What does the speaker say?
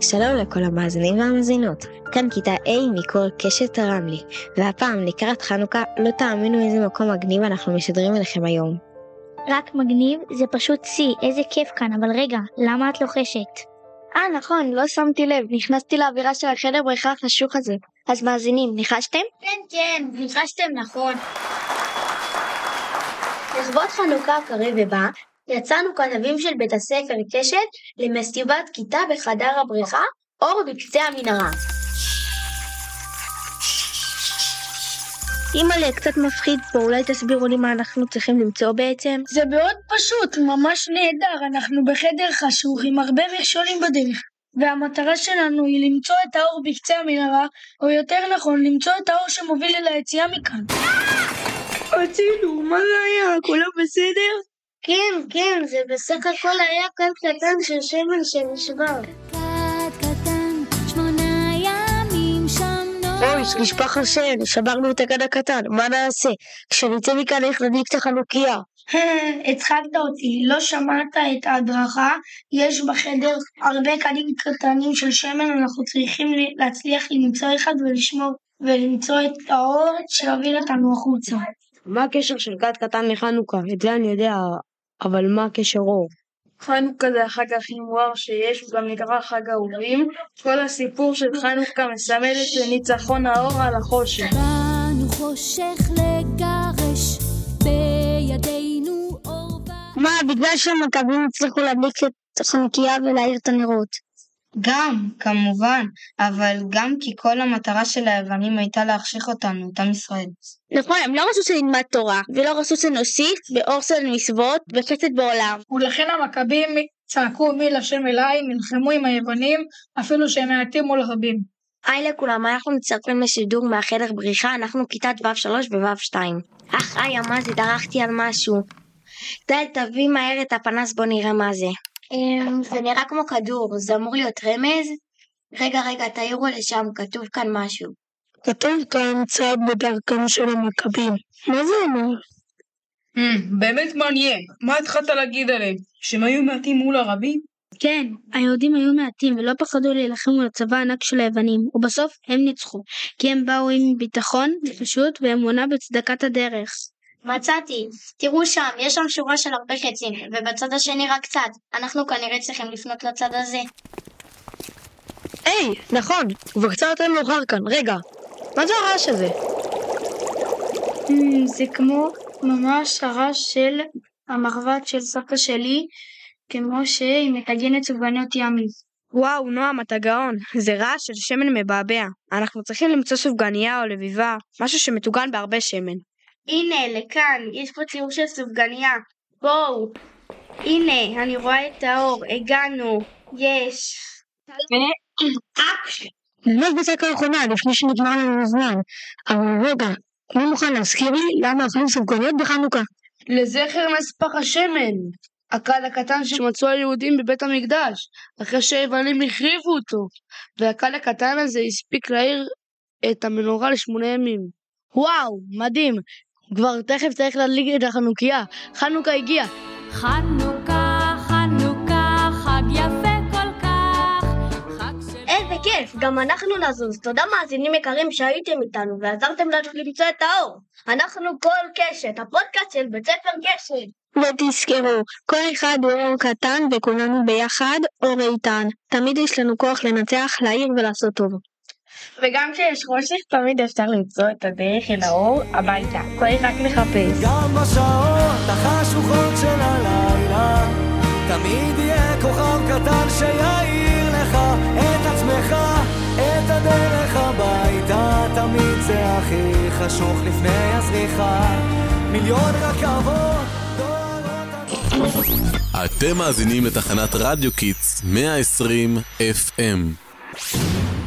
שלום לכל המאזינים והמאזינות, כאן כיתה A מכל קשת רמלי, והפעם לקראת חנוכה לא תאמינו איזה מקום מגניב אנחנו משדרים אליכם היום. רק מגניב? זה פשוט שיא, איזה כיף כאן, אבל רגע, למה את לוחשת? אה, נכון, לא שמתי לב, נכנסתי לאווירה של החדר בריכה החשוך הזה. אז מאזינים, ניחשתם? כן, כן, ניחשתם נכון. לכבוד חנוכה הקרב ובא, יצאנו כתבים של בית הספר קשת למסיבת כיתה בחדר הבריכה, אור בקצה המנהרה. אימא'לה, קצת מפחיד פה, אולי תסבירו לי מה אנחנו צריכים למצוא בעצם? זה מאוד פשוט, ממש נהדר, אנחנו בחדר חשוך עם הרבה מכשולים בדרך. והמטרה שלנו היא למצוא את האור בקצה המנהרה, או יותר נכון, למצוא את האור שמוביל אל היציאה מכאן. הצילו, מה זה היה? כולם בסדר? כן, כן, זה בסך הכל היה קל קטן של שמן שנשבר. אוי, נשפך השן, שברנו את הגן הקטן, מה נעשה? כשנצא מכאן איך נדליק את החנוכיה? הצחקת אותי, לא שמעת את ההדרכה, יש בחדר הרבה קנים קטנים של שמן, אנחנו צריכים להצליח למצוא אחד ולשמור ולמצוא את האור שיוביל אותנו החוצה. מה הקשר של כת קטן לחנוכה? את זה אני יודע, אבל מה הקשר אור? חנוכה זה החג הכי מואר שיש, הוא גם נקרא חג האורים. כל הסיפור של חנוכה מסמל את ניצחון האור על החושך. באנו חושך לגרש, בידינו אור מה, בגלל שהמכבים הצליחו להדליק את החנוכיה ולהאיר את הנרות. גם, כמובן, אבל גם כי כל המטרה של היוונים הייתה להחשיך אותנו, את עם ישראל. נכון, הם לא רצו שנלמד תורה, ולא רצו שנוסיף באור של מצוות וחסד בעולם. ולכן המכבים צעקו מי לשם אליי, נלחמו עם היוונים, אפילו שהם מעטים מול רבים. היי לכולם, אנחנו מצטרפים לשידור מהחדר בריחה, אנחנו כיתת ו'3 ו-ו'2. אך איה, מה זה, דרכתי על משהו. דל, תביא מהר את הפנס, בוא נראה מה זה. אמ, זה נראה כמו כדור, זה אמור להיות רמז? רגע, רגע, תעירו לשם, כתוב כאן משהו. כתוב כאן צעד בדרכם של המכבים. מה זה אומר? באמת מעניין, מה התחלת להגיד עליהם? שהם היו מעטים מול ערבים? כן, היהודים היו מעטים ולא פחדו להילחם מול הצבא הענק של היוונים, ובסוף הם ניצחו, כי הם באו עם ביטחון, נחישות ואמונה בצדקת הדרך. מצאתי, תראו שם, יש שם שורה של הרבה חצים, ובצד השני רק צד. אנחנו כנראה צריכים לפנות לצד הזה. היי, נכון, כבר קצת יותר מאוחר כאן, רגע. מה זה הרעש הזה? אמ, זה כמו ממש הרעש של המרבט של סבתא שלי, כמו שהיא מטגנת סופגניות ימי. וואו, נועם, אתה גאון. זה רעש של שמן מבעבע. אנחנו צריכים למצוא סופגניה או לביבה, משהו שמטוגן בהרבה שמן. הנה, לכאן, יש פה ציור של סופגניה. בואו. הנה, אני רואה את האור, הגענו. יש. באמת בדקה האחרונה, לפני שנגמר לנו הזמן. אבל רגע, מי מוכן להזכיר לי למה אוכלים סופגניות בחנוכה? לזכר נס פח השמן. הכד הקטן שמצאו היהודים בבית המקדש, אחרי שהיוונים החריבו אותו. והכד הקטן הזה הספיק להאיר את המנורה לשמונה ימים. וואו, מדהים. כבר תכף צריך להדליק את החנוכיה. חנוכה הגיע. חנוכה, חנוכה, חג יפה כל כך. חג של... איזה כיף, גם אנחנו נזוז. תודה מאזינים יקרים שהייתם איתנו ועזרתם לנו למצוא את האור. אנחנו כל קשת, הפודקאסט של בית ספר קשת. ותזכרו, כל אחד הוא אור קטן וכולנו ביחד אור איתן. תמיד יש לנו כוח לנצח, להעיר ולעשות טוב. וגם כשיש חושך, תמיד אפשר למצוא את הדרך אל האור הביתה. צריך רק לחפש. גם בשעות החשוכות של הלילה, תמיד יהיה כוכב קטן שיעיר לך את עצמך, את הדרך הביתה. תמיד זה הכי חשוך לפני הזריחה. מיליון רכבות. אתם מאזינים לתחנת רדיו קיטס 120 FM